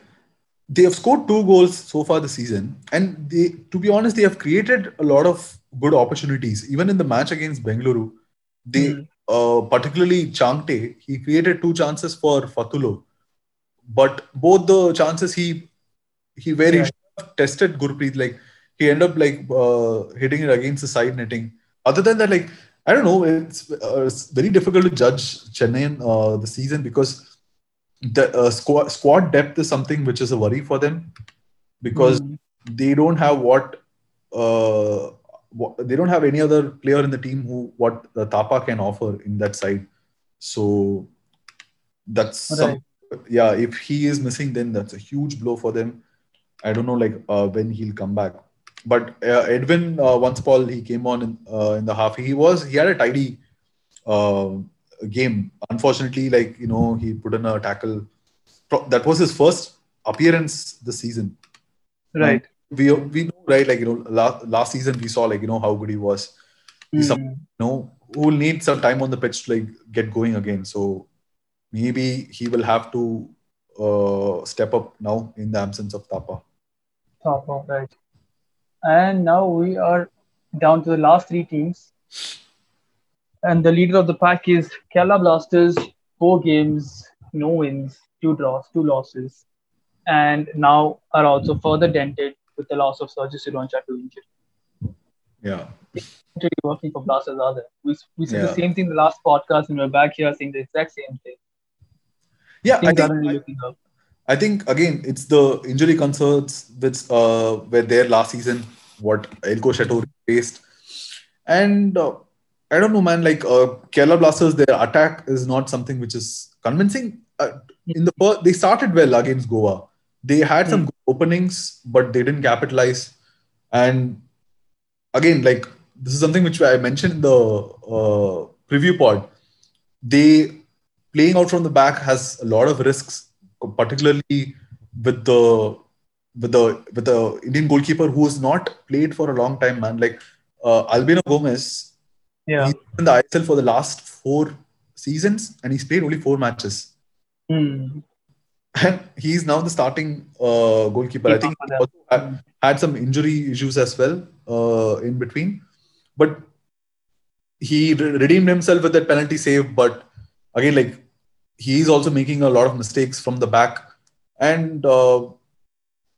they have scored two goals so far this season, and they, to be honest, they have created a lot of good opportunities. Even in the match against Bengaluru, they Mm. uh, particularly Chhangte, he created two chances for Fatulo, but both the chances he he where Yeah. tested Gurpreet, like he ended up like uh, hitting it against the side netting. Other than that, like I don't know, it's, uh, it's very difficult to judge Chennai uh, the season because the uh, squad squad depth is something which is a worry for them because Mm. they don't have what uh, wha- they don't have any other player in the team who what the Thapa can offer in that side. So that's some, yeah. If he is missing, then that's a huge blow for them. I don't know like uh, when he'll come back. But uh, Edwin uh, Vanspaul he came on in, uh, in the half. He was he had a tidy uh, game. Unfortunately, like you know, he put in a tackle. That was his first appearance this season. Right. We we know right, like you know, last, last season we saw like you know how good he was, He's some, you know, who will need some time on the pitch to like get going again. So maybe he will have to uh, step up now in the absence of Thapa. Of right. And now we are down to the last three teams. And the leader of the pack is Kerala Blasters, four games, no wins, two draws, two losses. And now are also further dented with the loss of Sergio Cidoncha to injury. Yeah. Working for Blasters, are there? We, we said the same thing the last podcast, and we're back here saying the exact same thing. Yeah, I think, aren't really looking up. I think again it's the injury concerns which uh, were there last season. What Eelco Schattorie faced, and uh, I don't know, man. Like uh, Kerala Blasters, their attack is not something which is convincing. Uh, in the first, they started well against Goa. They had some good openings, but they didn't capitalize. And again, like this is something which I mentioned in the uh, preview pod. They playing out from the back has a lot of risks particularly with the with the with the Indian goalkeeper who has not played for a long time, man. Like uh, Albino Gomes, Yeah. he's in the ISL for the last four seasons, and he's played only four matches. Hmm. And he's now the starting uh, goalkeeper. I think he also had, had some injury issues as well uh, in between, but he re- redeemed himself with that penalty save. But again, like he's also making a lot of mistakes from the back, and uh,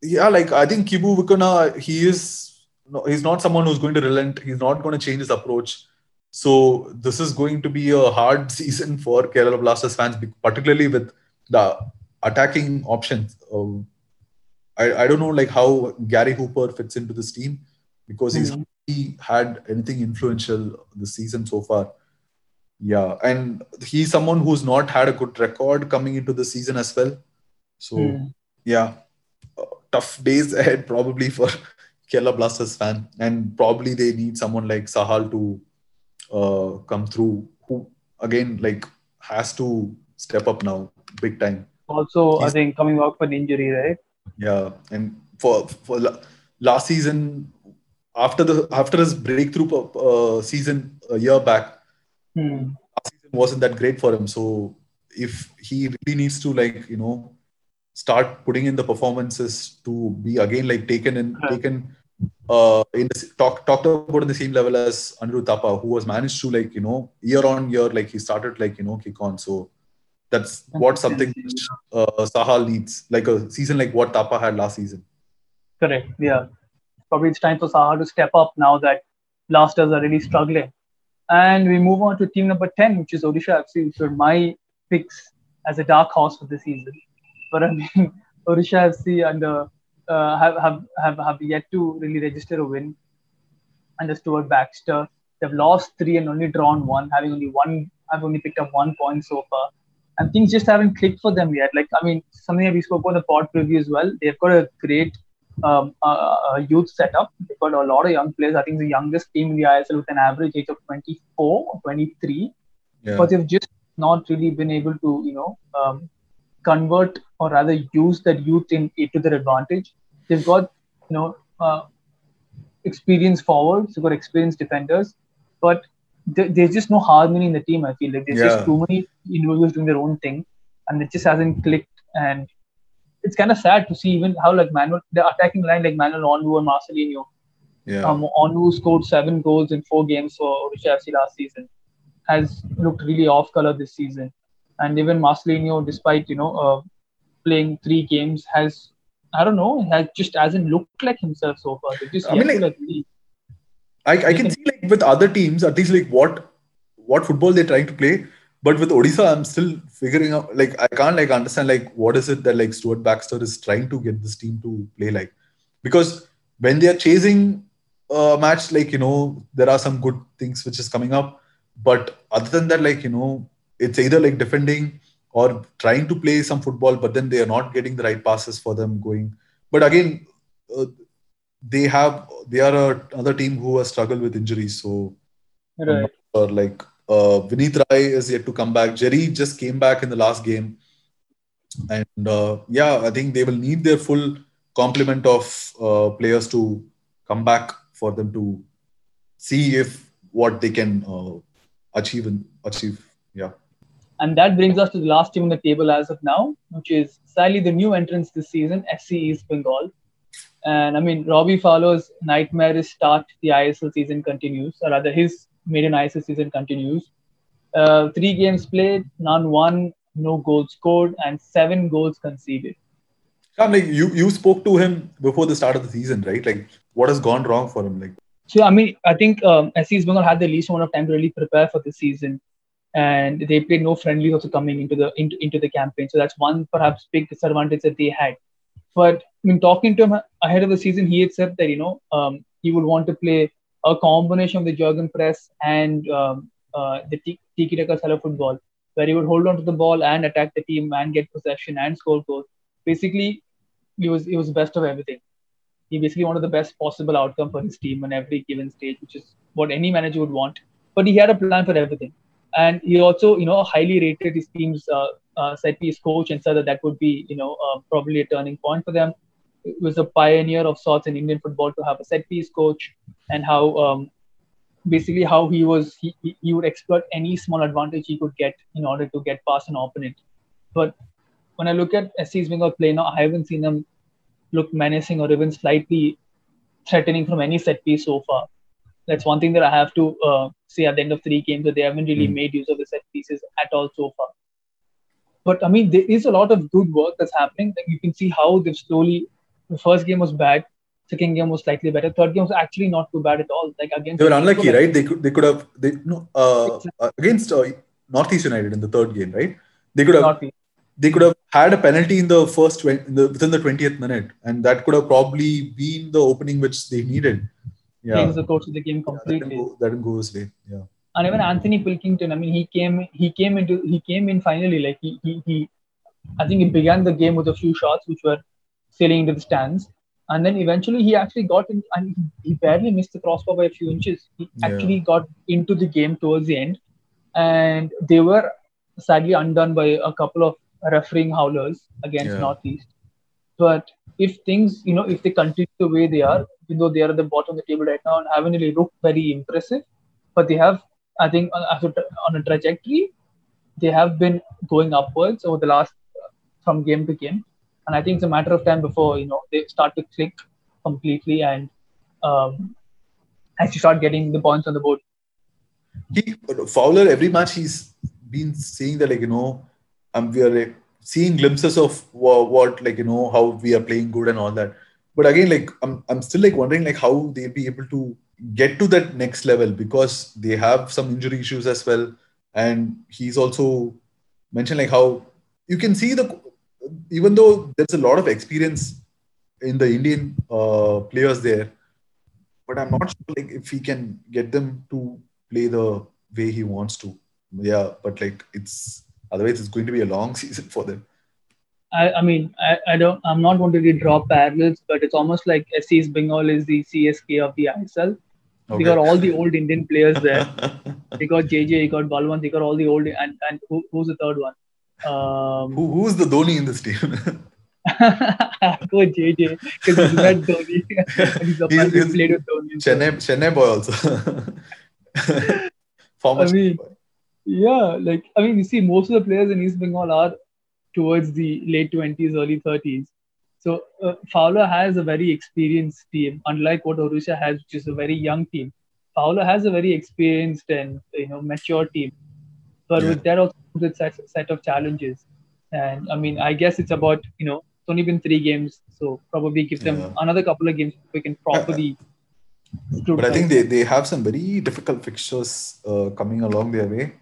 yeah, like I think Kibu Vicuña, he is no, he's not someone who's going to relent. He's not going to change his approach. So this is going to be a hard season for Kerala Blasters fans, particularly with the attacking options. Um, I, I don't know like how Gary Hooper fits into this team because he's Mhm. he had anything influential this season so far. Yeah, and he's someone who's not had a good record coming into the season as well. So Hmm. yeah, uh, tough days ahead probably for Kerala Blasters fan, and probably they need someone like Sahal to uh, come through, who again like has to step up now big time. Also, I think coming back from an injury, right? Yeah, and for for la- last season, after the after his breakthrough uh, season a year back, Hmm. season wasn't that great for him. So if he really needs to like you know start putting in the performances to be again like taken and Right. taken uh in the, talk talked about in the same level as Anirudh Thapa, who was managed to like you know year on year like he started like you know kick on. So that's what something which, uh, Sahal needs, like a season like what Thapa had last season. Correct. Yeah. Probably it's time for Saha to step up now that Blasters are really struggling. And we move on to team number 10, which is Odisha FC, which are my picks as a dark horse for the season. But I mean, Odisha FC under uh, have, have have have yet to really register a win under Stuart Baxter. They've lost three and only drawn one, having only one, I've only picked up one point so far. And things just haven't clicked for them yet. Like, I mean, something that we spoke on the pod preview as well. They've got a great um, uh, uh, youth setup. They've got a lot of young players. I think the youngest team in the ISL with an average age of 24 or 23 Yeah. but they've just not really been able to, you know, um, convert or rather use that youth in to their advantage. They've got, you know, uh, experienced forwards, they've got experienced defenders, but there, there's just no harmony in the team. I feel like there's Yeah. just too many individuals doing their own thing, and it just hasn't clicked. And it's kind of sad to see even how like Manuel, the attacking line like Manuel Onwu and Marcelinho yeah. um, Onwu scored seven goals in four games for Odisha FC last season. Has looked really off color this season, and even Marcelinho, despite you know uh, playing three games, has I don't know, has just hasn't looked like himself so far. They just I mean, like- like, really- I, I can see like with other teams, at least like what what football they're trying to play. But with Odisha, I'm still figuring out like I can't like understand like what is it that like Stuart Baxter is trying to get this team to play like. Because when they are chasing a match, like you know, there are some good things which is coming up. But other than that, like you know, it's either like defending or trying to play some football, but then they are not getting the right passes for them going. But again, uh, they have they are a, another team who has struggled with injuries. So right. or like uh, Vineet Rai is yet to come back. Jerry just came back in the last game, and uh, yeah, I think they will need their full complement of uh, players to come back for them to see if what they can uh, achieve and achieve. Yeah. And that brings us to the last team on the table as of now, which is sadly the new entrance this season, SC East Bengal. And I mean, Robbie Fowler's nightmare start the ISL season continues, or rather, his maiden ISL season continues. Uh, three games played, none won, no goals scored, and seven goals conceded. Shyam, like you, you spoke to him before the start of the season, right? Like, what has gone wrong for him? Like, so I mean, I think um, SC East Bengal had the least amount of time to really prepare for the season, and they played no friendlies also coming into the into, into the campaign. So that's one perhaps big disadvantage that they had. But I mean, talking to him ahead of the season, he had said that you know um, he would want to play a combination of the Jurgen press and um, uh, the tiki taka style of football, where he would hold on to the ball and attack the team and get possession and score goals. Basically, he was he was best of everything. He basically wanted the best possible outcome for his team on every given stage, which is what any manager would want. But he had a plan for everything, and he also you know highly rated his team's uh, uh, set piece coach and said that that would be you know uh, probably a turning point for them. It was a pioneer of sorts in Indian football to have a set piece coach and how um, basically how he was he, he would exploit any small advantage he could get in order to get past an opponent. But when I look at SC East Bengal play now, I haven't seen them look menacing or even slightly threatening from any set piece so far. That's one thing that I have to uh, say at the end of three games that they haven't really mm. made use of the set pieces at all so far. But I mean, there is a lot of good work that's happening. Like you can see how they've slowly. The first game was bad. Second game was slightly better. Third game was actually not too bad at all. Like against they were unlucky, right? They could they could have they no uh, exactly. against uh, Northeast United in the third game, right? They could have Northeast. they could have had a penalty in the first 20, in the, within the twentieth minute, and that could have probably been the opening which they needed. Yeah, change the course of the game completely. Yeah, that, didn't go, that didn't go his way. Yeah and even Anthony Pilkington, I mean, he came he came into he came in finally. Like he he, he I think he began the game with a few shots which were sailing into the stands. And then eventually he actually got in and he barely missed the crossbar by a few inches. He yeah. actually got into the game towards the end. And they were sadly undone by a couple of refereeing howlers against yeah. Northeast. But if things, you know, if they continue the way they are, even though they are at the bottom of the table right now and haven't really looked very impressive, but they have I think on a trajectory, they have been going upwards over the last uh, from game to game, and I think it's a matter of time before you know they start to click completely and um, actually start getting the points on the board. He Fowler every match he's been saying that like you know um, we are like, seeing glimpses of what, what like you know how we are playing good and all that. But again, like I'm I'm still like wondering like how they'll be able to get to that next level because they have some injury issues as well. And he's also mentioned like how you can see the even though there's a lot of experience in the Indian uh, players there, but I'm not sure like if he can get them to play the way he wants to. Yeah, but like it's otherwise it's going to be a long season for them. I, I mean, I, I don't, I'm not going to really draw parallels, but it's almost like SC East Bengal is the CSK of the ISL. Okay. They got all the old Indian players there. they got JJ, they got Balwant, they got all the old, and, and who, who's the third one? Um, who, who's the Dhoni in this team? go JJ because he's met Dhoni. he's he's, he's played with Dhoni. Chennai, Chennai boy also. Former I mean, yeah, like I mean, you see, most of the players in East Bengal are towards the late twenties, early thirties. So uh, Fowler has a very experienced team, unlike what Odisha has, which is a very young team. Fowler has a very experienced and you know mature team, but yeah. with that also comes a set of challenges. And I mean, I guess it's about you know it's only been three games, so probably give them yeah. another couple of games we can properly. but I think they, they have some very difficult fixtures uh, coming along their way,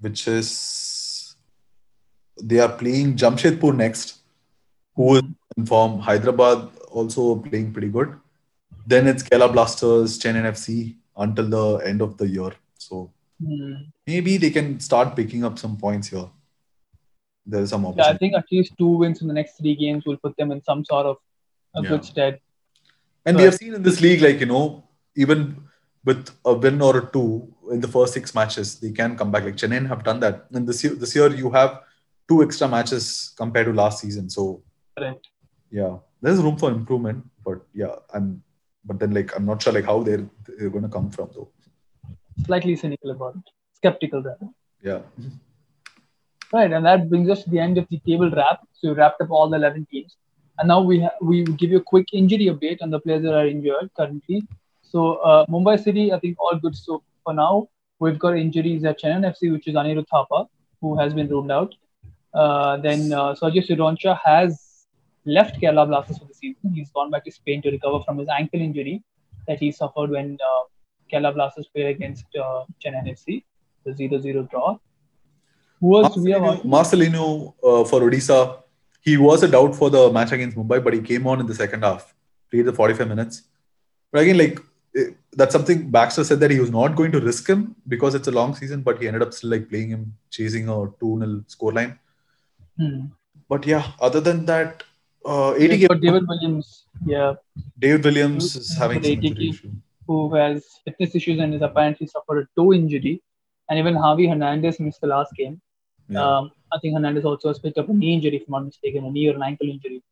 which is they are playing Jamshedpur next, who is in form. Hyderabad also playing pretty good. Then it's Kerala Blasters, Chennai FC until the end of the year. So mm. maybe they can start picking up some points here. There is some opportunity. Yeah, I think at least two wins in the next three games will put them in some sort of a yeah. good stead. And but, we have seen in this league, like, you know, even with a win or a two in the first six matches, they can come back. Like Chennai have done that. And this year, this year you have two extra matches compared to last season. So Correct yeah there's room for improvement but yeah i'm but then like i'm not sure like how they're they're going to come from though slightly cynical about it, skeptical rather. Yeah. Right, and that brings us to the end of the table wrap. So we wrapped up all the 11 teams, and now we ha- we give you a quick injury update on the players that are injured currently. So uh, Mumbai City, I think all good. So for now, we've got injuries at Chennai FC, which is Anirudh Thapa, who has been ruled out. Uh, then uh, Sergio Cidoncha has left Kerala Blasters for the season. He's gone back to Spain to recover from his ankle injury that he suffered when uh, Kerala Blasters played against uh, Chennai FC, the 0-0 draw. Who else we have? Marcelinho, Marcelinho uh, for Odisha, he was a doubt for the match against Mumbai, but he came on in the second half, played the 45 minutes. But again, like that's something Baxter said that he was not going to risk him because it's a long season, but he ended up still like playing him, chasing a 2 0 scoreline. Hmm. But yeah, other than that, uh, 80 We've game, got David Williams, yeah, David Williams is having some 80 injury issue. Who has fitness issues and has apparently suffered a toe injury. And even Javi Hernandez missed the last game. Yeah. Um, I think Hernandez also has picked up a knee injury, if I'm not mistaken, a knee or an ankle injury.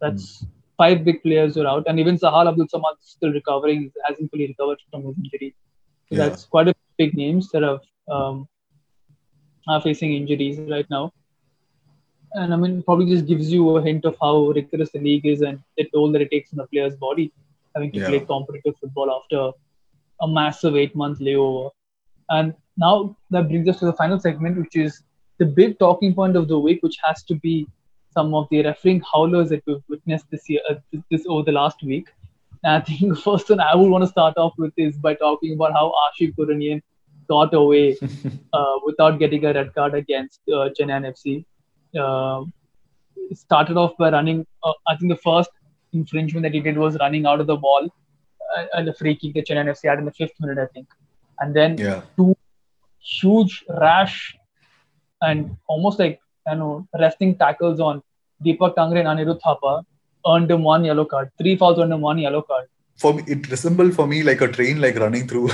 That's five big players who are out. And even Sahal Abdul Samad is still recovering, hasn't fully recovered from his injury. So Yeah. That's quite a big names that have um, are facing injuries right now. And I mean, probably just gives you a hint of how rigorous the league is and the toll that it takes on the player's body, having to Yeah. play competitive football after a massive eight month layover. And now that brings us to the final segment, which is the big talking point of the week, which has to be some of the refereeing howlers that we've witnessed this year, uh, this, over the last week. And I think the first one I would want to start off with is by talking about how Ashique Kuruniyan got away uh, without getting a red card against uh, Chennai FC. Uh, started off by running. Uh, I think the first infringement that he did was running out of the ball uh, and the free kick that Chennai FC had in the fifth minute, I think. And then Yeah. two huge rash and almost like you know resting tackles on Deepak Tangri and Anirudh Thapa earned him one yellow card. Three fouls earned him one yellow card. For me, it resembled for me like a train like running through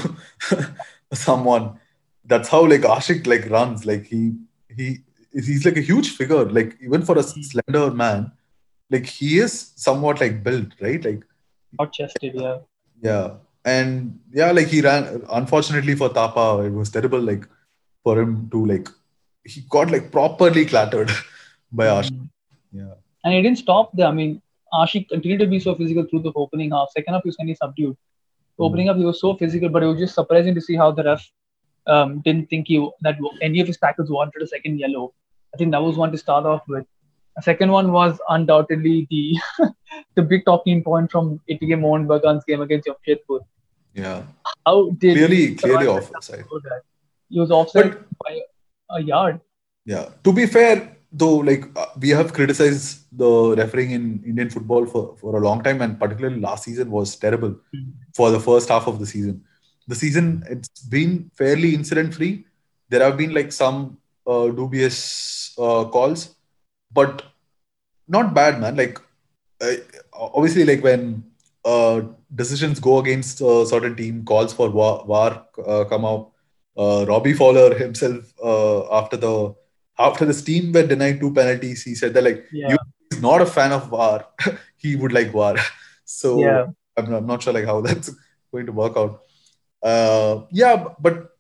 someone. That's how like Ashique like runs. Like he he he's like a huge figure. Like even for a slender man, like he is somewhat like built, right? Like Not chested, yeah. yeah. And yeah, like he ran unfortunately for Thapa, it was terrible like for him to like he got like properly clattered by Ashique. Mm. Yeah. And he didn't stop there. I mean, Ashique continued to be so physical through the opening half. Second half, he was kind of subdued. Opening up, he was so physical, but it was just surprising to see how the ref um, didn't think he that any of his tackles warranted a second yellow. I think that was one to start off with. Second one was undoubtedly the the big talking point from ATK Mohun Bagan's game against Jamshedpur. Yeah. How did Clearly, clearly Sarwan off side. that? He was offside by a yard. Yeah. To be fair, though, like uh, we have criticized the refereeing in Indian football for, for a long time, and particularly last season was terrible Mhm. for the first half of the season. The season it's been fairly incident free. There have been like some uh, dubious uh, calls, but not bad, man. Like uh, obviously, like when uh, decisions go against a certain team, calls for VAR, VAR uh, come out. Uh, Robbie Fowler himself uh, after the after this team were denied two penalties, he said that like Yeah. he's not a fan of VAR. he would like VAR. So Yeah. I'm, I'm not sure like how that's going to work out. Uh, yeah, but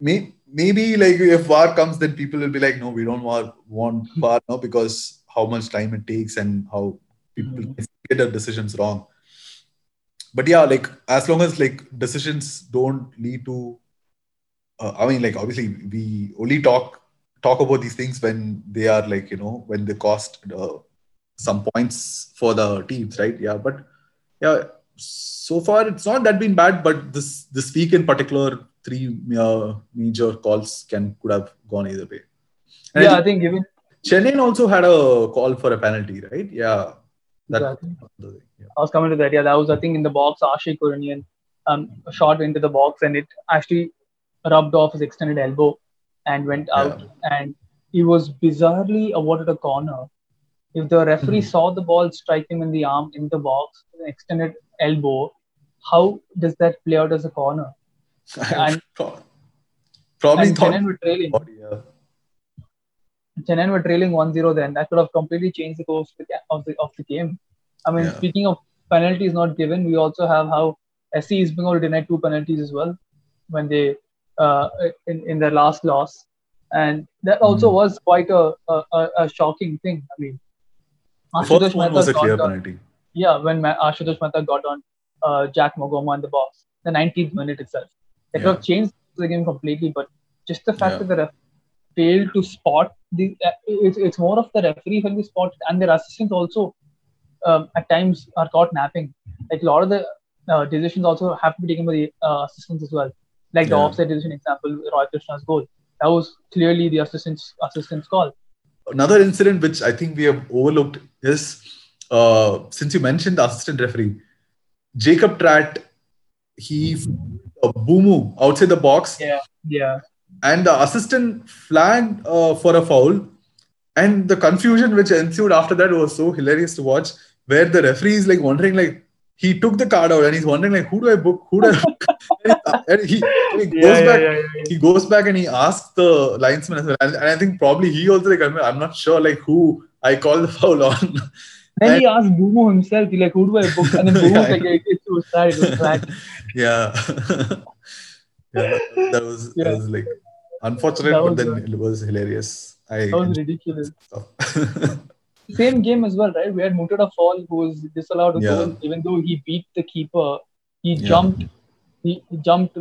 may, maybe like if VAR comes, then people will be like, no, we don't want, want VAR now because how much time it takes and how people Mhm. get their decisions wrong. But yeah, like as long as like decisions don't lead to, uh, I mean, like obviously we only talk talk about these things when they are like you know when they cost uh, some points for the teams, right? Yeah, but yeah, so far it's not that been bad, but this this week in particular, three uh, major calls can could have gone either way. And yeah, I I think given think Chennai also had a call for a penalty, right? Yeah, that. Exactly. Yeah. I was coming to that. Yeah, that was I think in the box. Ashique Kuruniyan um, shot into the box and it actually rubbed off his extended elbow and went out. And he was bizarrely awarded a corner. If the referee Mhm. saw the ball strike him in the arm in the box, extended elbow, how does that play out as a corner? And- Probably and thought. Chennai were trailing. Yeah. Chennai were trailing 1-0 then. That could have completely changed the course of the, of the, of the game. I mean, Yeah. speaking of penalties not given, we also have how SC is being able to deny two penalties as well when they uh, in in their last loss, and that also Mhm. was quite a, a, a, shocking thing. I mean, Ashutosh first one Mehta was a clear on- penalty. yeah, when Ashutosh Mehta got on uh, Jacques Maghoma in the box, the 19th minute itself, it could have changed the game completely. But just the fact Yeah. that the ref failed to spot the, uh, it's, it's more of the referee when we spot and their assistants also um, at times are caught napping. Like a lot of the uh, decisions also have to be taken by the uh, assistants as well. Like the offside decision example, Roy Krishna's goal. That was clearly the assistant's assistant's call. Another incident which I think we have overlooked is uh, since you mentioned the assistant referee, Jacob Tratt, he a boomoo outside the box, Yeah, yeah, and the assistant flagged uh, for a foul. And the confusion which ensued after that was so hilarious to watch, where the referee is like wondering, like, he took the card out and he's wondering, like, who do I book? Who do I and he, he goes yeah, back yeah, yeah. he goes back and he asks the linesman as well. And, and I think probably he also like I'm not sure like who I call the foul on. Then he asked Boomo himself, he like, who do I book? And then Boomo was like, it, it's suicide, it was yeah. yeah, that was that was like unfortunate, That but then good. it was hilarious. I That was ridiculous. Same game as well, right? We had Mourtada Fall who was disallowed a Yeah. goal, even though he beat the keeper. He jumped, he he jumped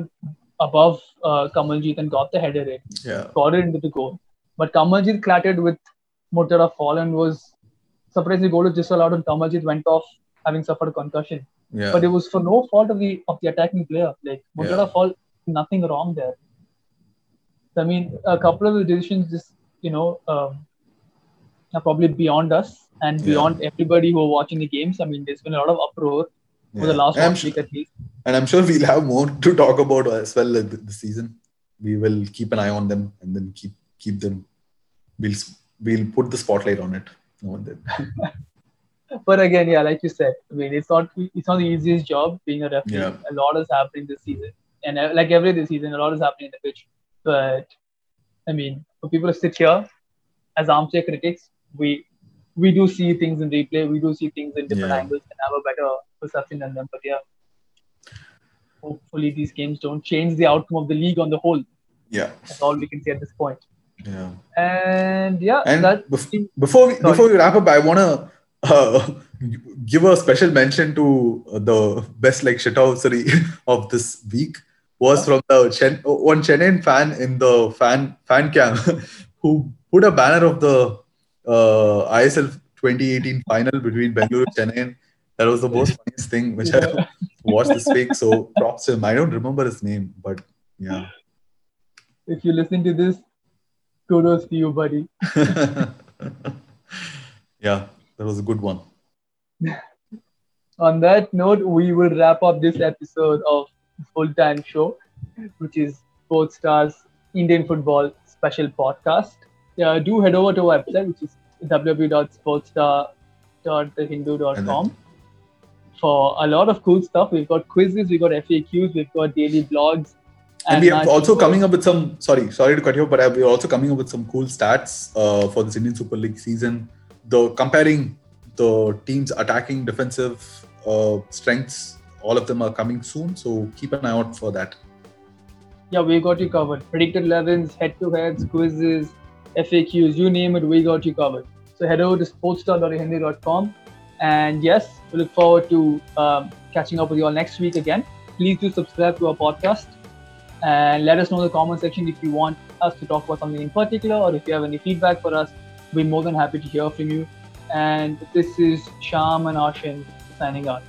above uh, Kamaljit and got the header in, yeah, got it into the goal. But Kamaljit clattered with Mourtada Fall and was surprised the goal was disallowed and Kamaljit went off having suffered a concussion. yeah, But it was for no fault of the of the attacking player. Like Mourtada Yeah. Fall, nothing wrong there. I mean, a couple of the decisions just you know um, are probably beyond us and Yeah. beyond everybody who are watching the games. I mean, there's been a lot of uproar for the last one su- week at least. and I'm sure we'll have more to talk about as well th- this season. We will keep an eye on them and then keep keep them. We'll we'll put the spotlight on it then. But again, yeah, like you said, I mean, it's not it's not the easiest job being a referee. Yeah. A lot is happening this season, and uh, like every this season, a lot is happening in the pitch. But I mean, for people to sit here as armchair critics, we we do see things in replay, we do see things in different Yeah. angles, and have a better perception than them. But yeah, hopefully these games don't change the outcome of the league on the whole. Yeah, That's all we can say at this point. Yeah. And yeah, And that bef- before we, Sorry. before we wrap up, I want to uh, give a special mention to uh, the best like shithousery of this week was from the Chen, one Chennai fan in the fan fan cam who put a banner of the uh, ISL 2018 final between Bengaluru and Chennai. That was the most funniest thing which I watched this week. So props to him. I don't remember his name, but yeah. if you listen to this, kudos to you, buddy. yeah, that was a good one. On that note, we will wrap up this episode of Full Time Show, which is Sportstar's Indian Football Special Podcast. Uh, do head over to our website, which is www.sportstar.thehindu.com for a lot of cool stuff. We've got quizzes, we've got FAQs, we've got daily blogs. And we are also coming up with some sorry sorry to cut you off but we're also coming up with some cool stats uh, for this indian super league season the comparing the teams attacking defensive uh, strengths all of them are coming soon so keep an eye out for that Yeah, we got you covered. Predicted 11s, head to heads, quizzes, FAQs, you name it, we got you covered. So head over to sportstar.hindi.com. And yes, we look forward to um, catching up with you all next week again. Please do subscribe to our podcast and let us know in the comment section if you want us to talk about something in particular or if you have any feedback for us. We're more than happy to hear from you. And this is Shyam and Aashin signing out.